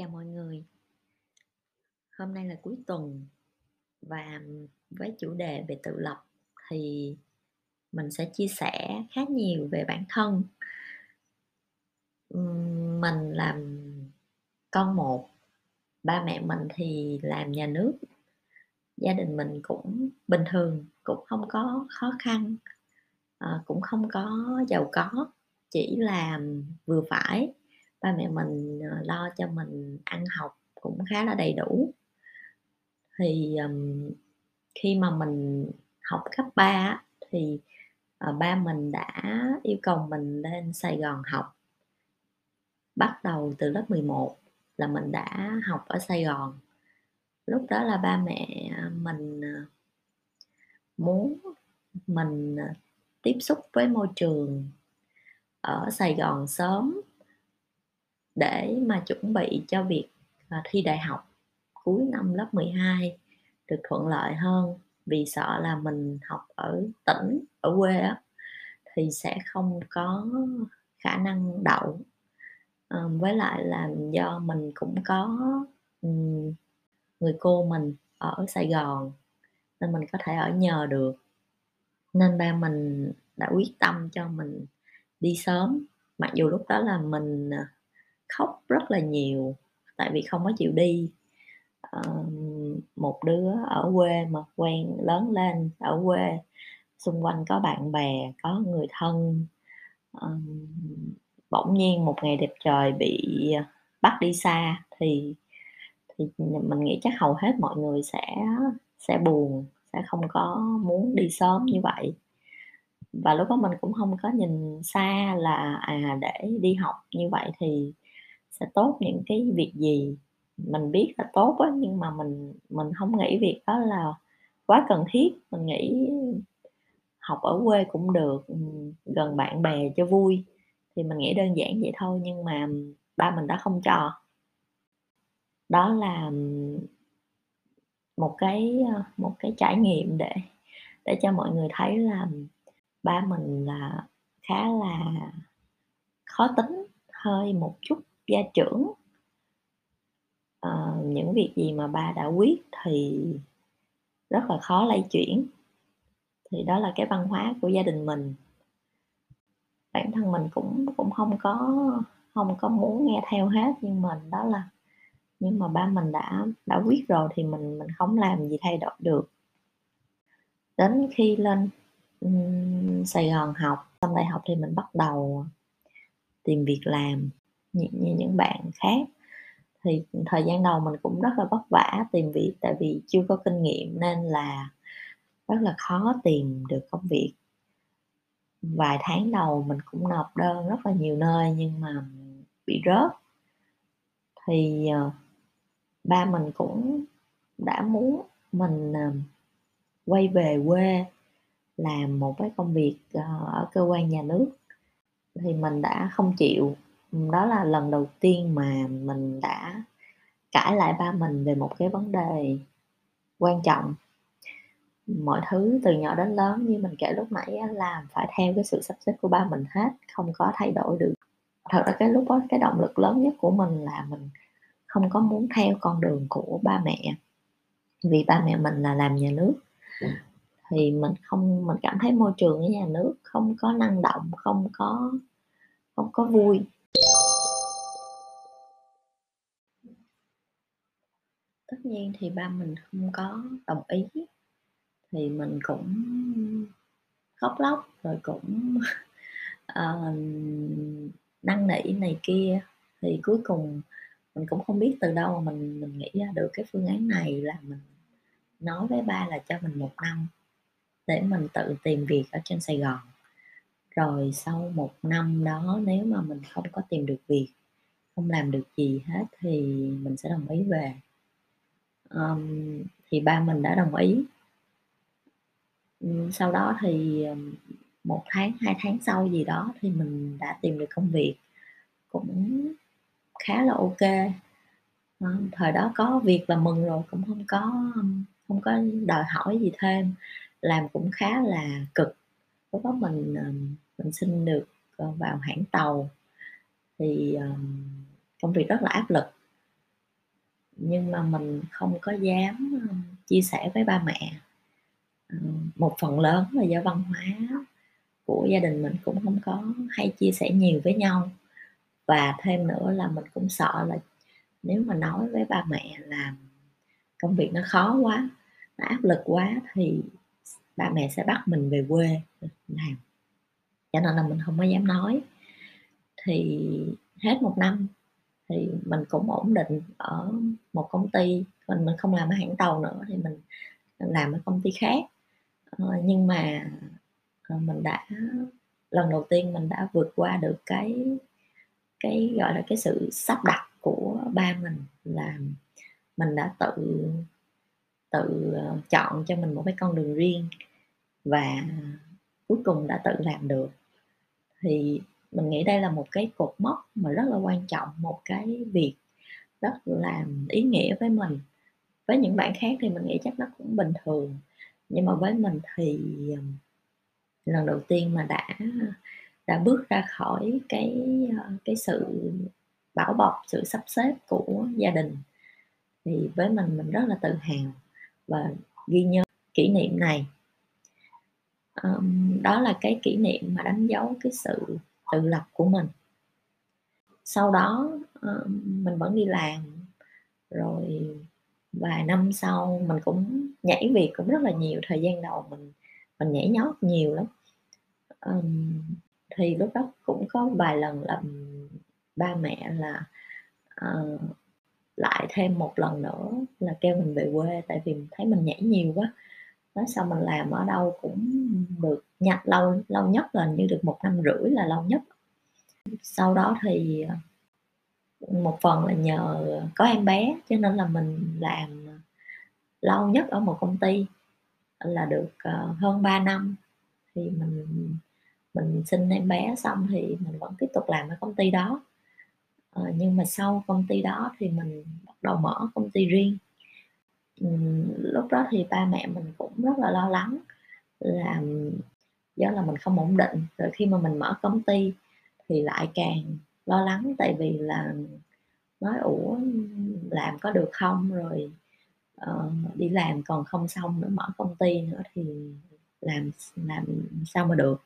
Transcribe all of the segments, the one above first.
Chào mọi người. Hôm nay là cuối tuần và với chủ đề về tự lập thì mình sẽ chia sẻ khá nhiều về bản thân. mình làm con một, ba mẹ mình thì làm nhà nước. Gia đình mình cũng bình thường, cũng không có khó khăn, ờ, cũng không có giàu có, chỉ là vừa phải. Ba mẹ mình, ờ, lo cho mình ăn học cũng khá là đầy đủ. Thì, um, khi mà mình học cấp 3 thì, uh, ba mình đã yêu cầu mình lên Sài Gòn học. Bắt đầu từ lớp 11 là mình đã học ở Sài Gòn. Lúc đó là ba mẹ mình, ờ, muốn mình, tiếp xúc với môi trường ở Sài Gòn sớm để mà chuẩn bị cho việc, à, thi đại học cuối năm lớp 12 được thuận lợi hơn, vì sợ là mình học ở tỉnh, ở quê á, thì sẽ không có khả năng đậu. à, với lại là do mình cũng có, người cô mình ở Sài Gòn nên mình có thể ở nhờ được. Nên ba mình đã quyết tâm cho mình đi sớm, mặc dù lúc đó là mình, à, khóc rất là nhiều tại vì không có chịu đi. Một đứa ở quê mà quen lớn lên ở quê, xung quanh có bạn bè, có người thân, bỗng nhiên một ngày đẹp trời bị, bắt đi xa thì thì mình nghĩ chắc hầu hết mọi người sẽ sẽ buồn, sẽ không có muốn đi sớm như vậy. Và lúc đó mình cũng không có nhìn xa là, à, để đi học như vậy thì sẽ tốt những cái việc gì. Mình biết là tốt á, nhưng mà mình mình không nghĩ việc đó là quá cần thiết, mình nghĩ học ở quê cũng được, ừ, gần bạn bè cho vui, thì mình nghĩ đơn giản vậy thôi nhưng mà ba mình đã không cho. Đó là ừ, một cái, ờ, một cái trải nghiệm để để cho mọi người thấy là ba mình là khá là khó tính, hơi một chút gia trưởng. à, những việc gì mà ba đã quyết thì rất là khó lay chuyển. Thì đó là cái văn hóa của gia đình mình. Bản thân mình cũng cũng không có không có muốn nghe theo hết, nhưng mà đó là nhưng mà ba mình đã đã quyết rồi thì mình mình không làm gì thay đổi được. Đến khi lên, um, Sài Gòn học, xong đại học thì mình bắt đầu tìm việc làm như như những bạn khác. Thì thời gian đầu mình cũng rất là vất vả tìm việc, tại vì chưa có kinh nghiệm nên là rất là khó tìm được công việc. Vài tháng đầu mình cũng nộp đơn rất là nhiều nơi nhưng mà bị rớt. Thì, ờ, ba mình cũng đã muốn mình, ờ, quay về quê làm một cái công việc, ờ, ở cơ quan nhà nước, thì mình đã không chịu. Đó là lần đầu tiên mà mình đã cãi lại ba mình về một cái vấn đề quan trọng. Mọi thứ từ nhỏ đến lớn như mình kể lúc nãy là phải theo cái sự sắp xếp của ba mình hết, không có thay đổi được. Thật ra cái lúc đó cái động lực lớn nhất của mình là mình không có muốn theo con đường của ba mẹ. Vì ba mẹ mình là làm nhà nước, thì mình không mình cảm thấy môi trường ở nhà nước không có năng động, không có không có vui. Tất nhiên thì ba mình không có đồng ý, thì mình cũng khóc lóc rồi cũng, uh, năn nỉ này kia, thì cuối cùng mình cũng không biết từ đâu mà mình mình nghĩ ra được cái phương án này là mình nói với ba là cho mình một năm để mình tự tìm việc ở trên Sài Gòn. Rồi sau một năm đó nếu mà mình không có tìm được việc, không làm được gì hết thì mình sẽ đồng ý về um, thì ba mình đã đồng ý. Sau đó thì, một tháng, hai tháng sau gì đó thì mình đã tìm được công việc, cũng khá là ok ờ, thời đó có việc là mừng rồi, cũng không có, không có đòi hỏi gì thêm, làm cũng khá là cực. Lúc đó mình, mình xin được, ờ, vào hãng tàu, thì, công việc rất là áp lực nhưng mà mình không có dám ờ, chia sẻ với ba mẹ. Ờ, một phần lớn là do văn hóa của gia đình mình cũng không có hay chia sẻ nhiều với nhau. Và thêm nữa là mình cũng sợ là nếu mà nói với ba mẹ là công việc nó khó quá, nó áp lực quá thì ba mẹ sẽ bắt mình về quê làm. Cho nên là mình không có dám nói. Thì hết một năm thì mình cũng ổn định ở một công ty, mình mình không làm ở hãng tàu nữa thì mình làm ở công ty khác. Ờ, nhưng mà ờ, mình đã, lần đầu tiên mình đã vượt qua được cái cái gọi là cái sự sắp đặt của ba mình là mình đã tự tự ờ, chọn cho mình một cái con đường riêng và cuối cùng đã tự làm được. Thì mình nghĩ đây là một cái cột mốc mà rất là quan trọng một cái việc rất là ý nghĩa với mình. Với những bạn khác thì mình nghĩ chắc nó cũng bình thường nhưng mà với mình thì lần đầu tiên mà đã đã bước ra khỏi cái ờ, cái sự bảo bọc sự sắp xếp của gia đình thì với mình mình rất là tự hào và ghi nhớ kỷ niệm này. Um, đó là cái kỷ niệm mà đánh dấu cái sự tự lập của mình. Sau đó ờ, mình vẫn đi làm rồi vài năm sau mình cũng nhảy việc cũng rất là nhiều thời gian đầu mình mình nhảy nhót nhiều lắm. Um, thì lúc đó cũng có vài lần là ba mẹ là uh, lại thêm một lần nữa là kêu mình về quê tại vì thấy mình nhảy nhiều quá nói sao mình làm ở đâu cũng được nhặt lâu lâu nhất là như được một năm rưỡi là lâu nhất. Sau đó thì ờ, một phần là nhờ có em bé, cho nên là mình làm lâu nhất ở một công ty là được ờ, hơn 3 năm. Thì mình mình sinh em bé xong thì mình vẫn tiếp tục làm ở công ty đó. Ờ, nhưng mà sau công ty đó thì mình bắt đầu mở công ty riêng lúc đó thì ba mẹ mình cũng rất là lo lắng là do là mình không ổn định rồi khi mà mình mở công ty thì lại càng lo lắng tại vì là nói ủa làm có được không? Rồi uh, đi làm còn không xong nữa mở công ty nữa thì làm làm sao mà được.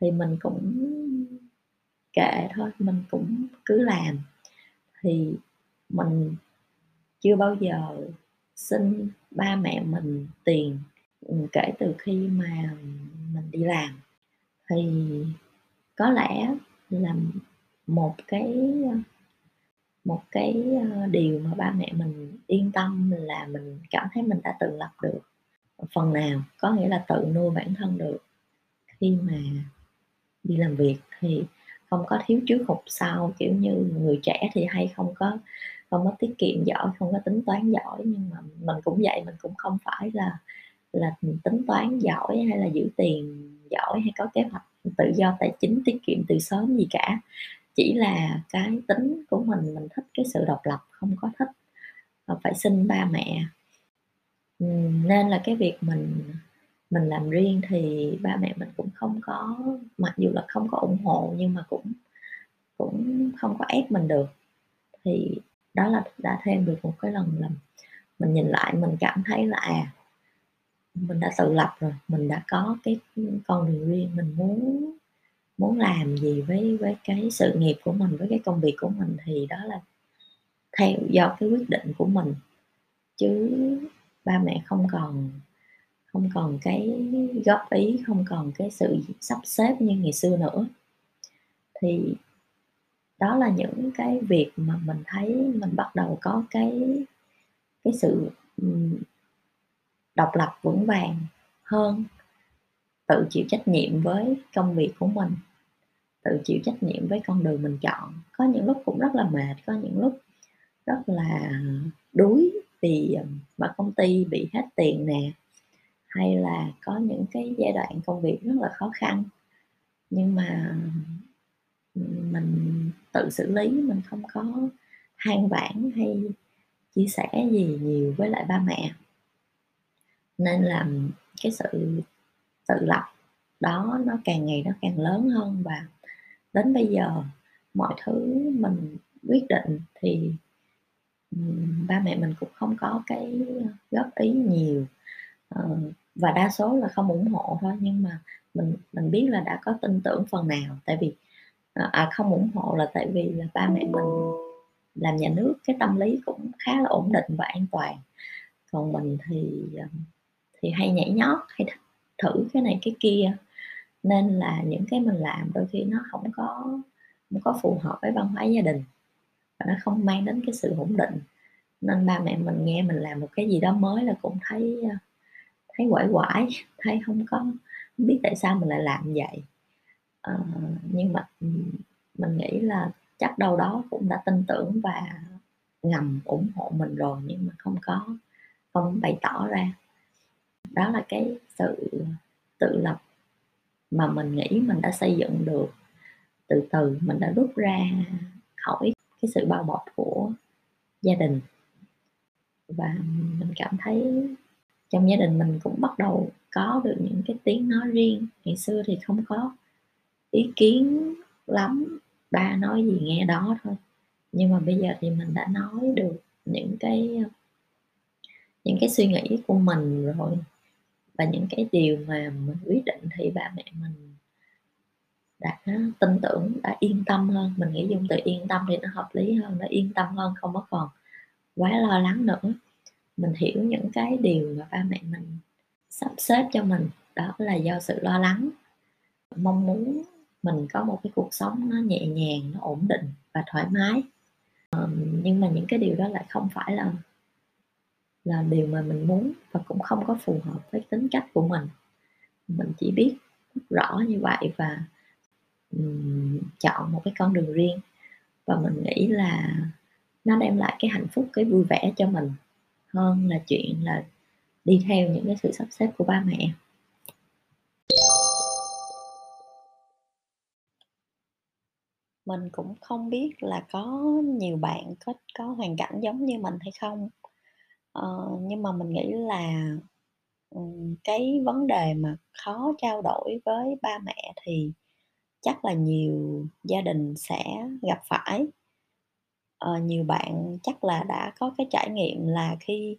Thì mình cũng kệ thôi mình cũng cứ làm. Thì mình chưa bao giờ xin ba mẹ mình tiền ừ, kể từ khi mà mình đi làm. Thì có lẽ là một cái một cái ờ, điều mà ba mẹ mình yên tâm là mình cảm thấy mình đã tự lập được phần nào, có nghĩa là tự nuôi bản thân được. Khi mà đi làm việc thì không có thiếu trước hụt sau, kiểu như người trẻ thì hay không có không có tiết kiệm giỏi, không có tính toán giỏi, nhưng mà mình cũng vậy, mình cũng không phải là là tính toán giỏi hay là giữ tiền giỏi hay có kế hoạch tự do tài chính tiết kiệm từ sớm gì cả. Chỉ là cái tính của mình mình thích cái sự độc lập, không có thích ờ, phải xin ba mẹ. Nên là cái việc mình mình làm riêng thì ba mẹ mình cũng không có, mặc dù là không có ủng hộ nhưng mà cũng cũng không có ép mình được. Thì đó là đã thêm được một cái lần làm mình nhìn lại, mình cảm thấy là à mình đã tự lập rồi, mình đã có cái con đường riêng, mình muốn muốn làm gì với với cái sự nghiệp của mình, với cái công việc của mình thì đó là theo, do cái quyết định của mình. Chứ ba mẹ không còn không còn cái góp ý, không còn cái sự sắp xếp như ngày xưa nữa. Thì đó là những cái việc mà mình thấy mình bắt đầu có cái cái sự độc lập vững vàng hơn. Tự chịu trách nhiệm với công việc của mình. Tự chịu trách nhiệm với con đường mình chọn. Có những lúc cũng rất là mệt, có những lúc rất là đuối vì mà công ty bị hết tiền nè, hay là có những cái giai đoạn công việc rất là khó khăn. Nhưng mà mình tự xử lý mình không có than vãn hay chia sẻ gì nhiều với lại ba mẹ. Nên là cái sự tự lập đó nó càng ngày nó càng lớn hơn và đến bây giờ mọi thứ mình quyết định thì ba mẹ mình cũng không có cái góp ý nhiều, ờ, và đa số là không ủng hộ thôi, nhưng mà mình mình biết là đã có tin tưởng phần nào, tại vì Ờ, à, không ủng hộ là tại vì là ba mẹ mình làm nhà nước, cái tâm lý cũng khá là ổn định và an toàn. Còn mình thì, ờ, thì hay nhảy nhót, hay thử cái này cái kia, nên là những cái mình làm đôi khi nó không có không có phù hợp với văn hóa gia đình, và nó không mang đến cái sự ổn định. Nên ba mẹ mình nghe mình làm một cái gì đó mới là cũng thấy, ờ, thấy quải quải thấy không có không biết tại sao mình lại làm vậy. Ờ, nhưng mà, mình nghĩ là chắc đâu đó cũng đã tin tưởng và ngầm ủng hộ mình rồi nhưng mà không có không bày tỏ ra. Đó là cái sự tự lập mà mình nghĩ mình đã xây dựng được, từ từ mình đã rút ra khỏi cái sự bao bọc của gia đình. Và mình cảm thấy trong gia đình mình cũng bắt đầu có được những cái tiếng nói riêng, ngày xưa thì không có ý kiến lắm, ba nói gì nghe đó thôi. Nhưng mà bây giờ thì mình đã nói được những cái, những cái suy nghĩ của mình rồi, và những cái điều mà mình quyết định thì ba mẹ mình đã tin tưởng, đã yên tâm hơn, mình nghĩ dùng từ yên tâm thì nó hợp lý hơn, nó yên tâm hơn, không có còn quá lo lắng nữa. Mình hiểu những cái điều mà ba mẹ mình sắp xếp cho mình, đó là do sự lo lắng, mong muốn mình có một cái cuộc sống nó nhẹ nhàng, nó ổn định và thoải mái. Nhưng mà những cái điều đó lại không phải là là điều mà mình muốn và cũng không có phù hợp với tính cách của mình. Mình chỉ biết rõ như vậy và, um, chọn một cái con đường riêng và mình nghĩ là nó đem lại cái hạnh phúc, cái vui vẻ cho mình hơn là chuyện là đi theo những cái sự sắp xếp của ba mẹ. Mình cũng không biết là có nhiều bạn có có hoàn cảnh giống như mình hay không? Ờ, nhưng mà mình nghĩ là, ừm, cái vấn đề mà khó trao đổi với ba mẹ thì chắc là nhiều gia đình sẽ gặp phải. Ờ, nhiều bạn chắc là đã có cái trải nghiệm là khi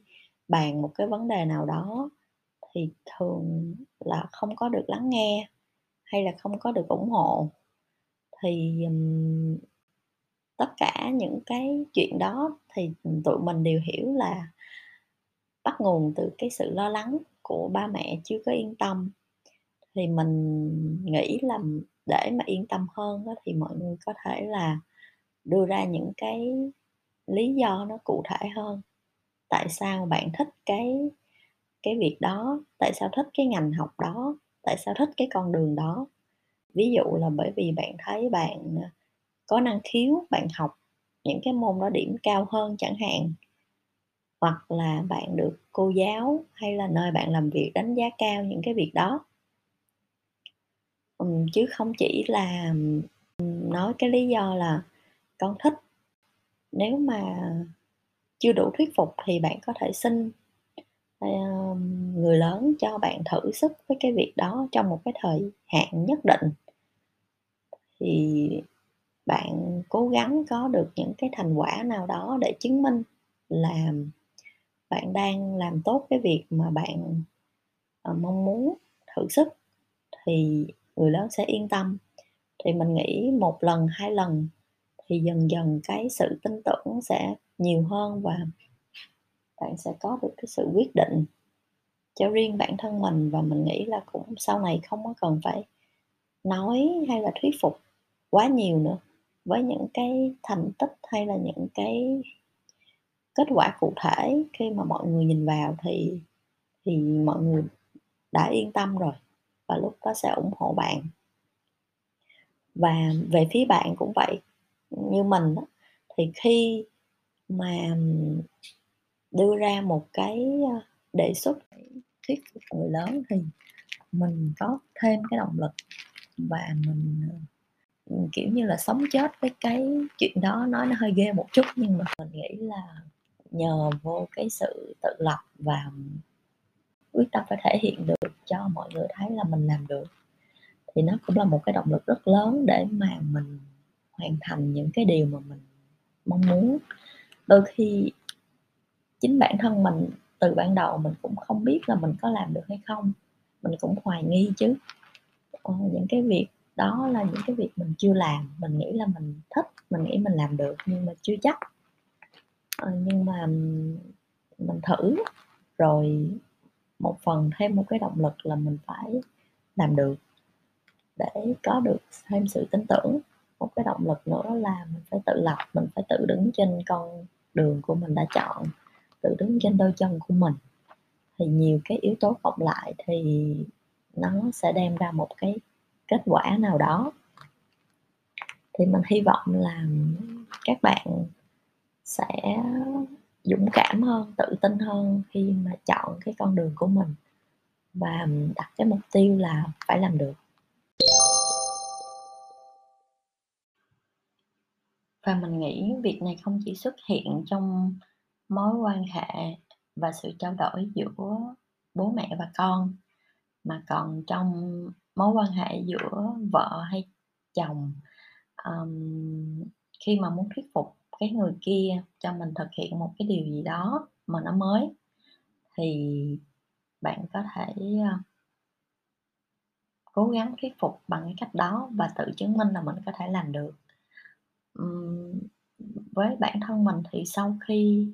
bàn một cái vấn đề nào đó thì thường là không có được lắng nghe, hay là không có được ủng hộ. Thì, um, tất cả những cái chuyện đó thì, tụi mình đều hiểu là bắt nguồn từ cái sự lo lắng của ba mẹ chưa có yên tâm. Thì mình nghĩ là để mà yên tâm hơn đó, thì mọi người có thể là đưa ra những cái lý do nó cụ thể hơn. Tại sao bạn thích cái cái việc đó? Tại sao thích cái ngành học đó? Tại sao thích cái con đường đó? Ví dụ là bởi vì bạn thấy bạn, ờ, có năng khiếu, bạn học những cái môn đó điểm cao hơn chẳng hạn. Hoặc là bạn được cô giáo hay là nơi bạn làm việc đánh giá cao những cái việc đó. Chứ không chỉ là, nói cái lý do là "Con thích." Nếu mà chưa đủ thuyết phục thì bạn có thể xin, Ờ, người lớn cho bạn thử sức với cái việc đó trong một cái thời hạn nhất định. Thì bạn cố gắng có được những cái thành quả nào đó để chứng minh là bạn đang làm tốt cái việc mà bạn, ờ, mong muốn thử sức thì người lớn sẽ yên tâm. Thì mình nghĩ một lần, hai lần thì dần dần cái sự tin tưởng sẽ nhiều hơn và bạn sẽ có được cái sự quyết định cho riêng bản thân mình và mình nghĩ là cũng sau này không có cần phải nói hay là thuyết phục quá nhiều nữa. Với những cái thành tích hay là những cái kết quả cụ thể khi mà mọi người nhìn vào thì thì mọi người đã yên tâm rồi và lúc đó sẽ ủng hộ bạn. Và về phía bạn cũng vậy, như mình đó thì khi mà đưa ra một cái, ờ, đề xuất thuyết phục người lớn thì mình có thêm cái động lực và mình, ờ, kiểu như là, sống chết với cái chuyện đó, nói nó hơi ghê một chút nhưng mà mình nghĩ là nhờ vô cái sự tự lập và quyết tâm phải thể hiện được cho mọi người thấy là mình làm được, thì nó cũng là một cái động lực rất lớn để mà mình hoàn thành những cái điều mà mình mong muốn. Đôi khi chính bản thân mình từ ban đầu mình cũng không biết là mình có làm được hay không, mình cũng hoài nghi chứ. Ờ, những cái việc đó là những cái việc mình chưa làm, mình nghĩ là mình thích, mình nghĩ mình làm được nhưng mà chưa chắc. Ờ, nhưng mà, mình thử, rồi một phần thêm một cái động lực là mình phải làm được để có được thêm sự tin tưởng. Một cái động lực nữa là mình phải tự lập, mình phải tự đứng trên con đường của mình đã chọn, tự đứng trên đôi chân của mình. Thì nhiều cái yếu tố cộng lại thì nó sẽ đem ra một cái kết quả nào đó. Thì mình hy vọng là các bạn sẽ dũng cảm hơn, tự tin hơn khi mà chọn cái con đường của mình và đặt cái mục tiêu là phải làm được. Và mình nghĩ việc này không chỉ xuất hiện trong mối quan hệ và sự trao đổi giữa bố mẹ và con, mà còn trong mối quan hệ giữa vợ hay chồng. um, khi mà muốn thuyết phục cái người kia cho mình thực hiện một cái điều gì đó mà nó mới, thì bạn có thể, ờ, cố gắng thuyết phục bằng cái cách đó và tự chứng minh là mình có thể làm được. um, với bản thân mình thì sau khi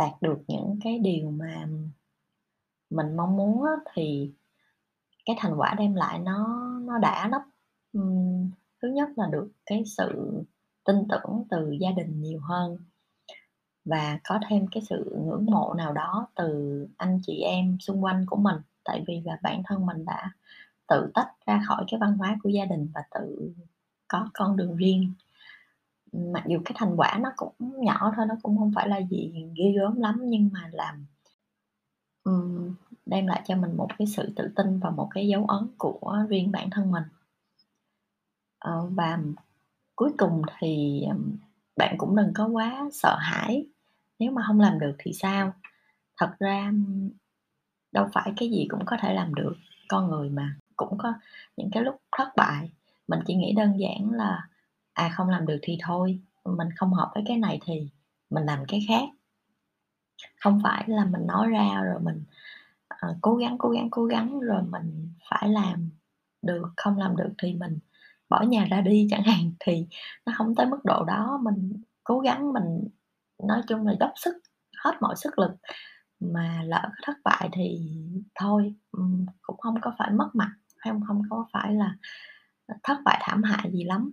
đạt được những cái điều mà mình mong muốn á, thì cái thành quả đem lại nó nó đã lắm. Thứ nhất là được cái sự tin tưởng từ gia đình nhiều hơn và có thêm cái sự ngưỡng mộ nào đó từ anh chị em xung quanh của mình, tại vì là bản thân mình đã tự tách ra khỏi cái văn hóa của gia đình và tự có con đường riêng. Mặc dù cái thành quả nó cũng nhỏ thôi, nó cũng không phải là gì ghê gớm lắm nhưng mà làm um, đem lại cho mình một cái sự tự tin và một cái dấu ấn của riêng bản thân mình. uh, và cuối cùng thì, um, bạn cũng đừng có quá sợ hãi, nếu mà không làm được thì sao? Thật ra, đâu phải cái gì cũng có thể làm được, con người mà, cũng có những cái lúc thất bại. Mình chỉ nghĩ đơn giản là, à, không làm được thì thôi, mình không hợp với cái này thì mình làm cái khác. Không phải là mình nói ra rồi mình, ờ, cố gắng, cố gắng, cố gắng rồi mình phải làm được, không làm được thì mình bỏ nhà ra đi chẳng hạn, thì nó không tới mức độ đó. Mình cố gắng, mình nói chung là dốc sức, hết mọi sức lực, mà lỡ thất bại thì thôi, cũng không có phải mất mặt, không không có phải là, thất bại thảm hại gì lắm.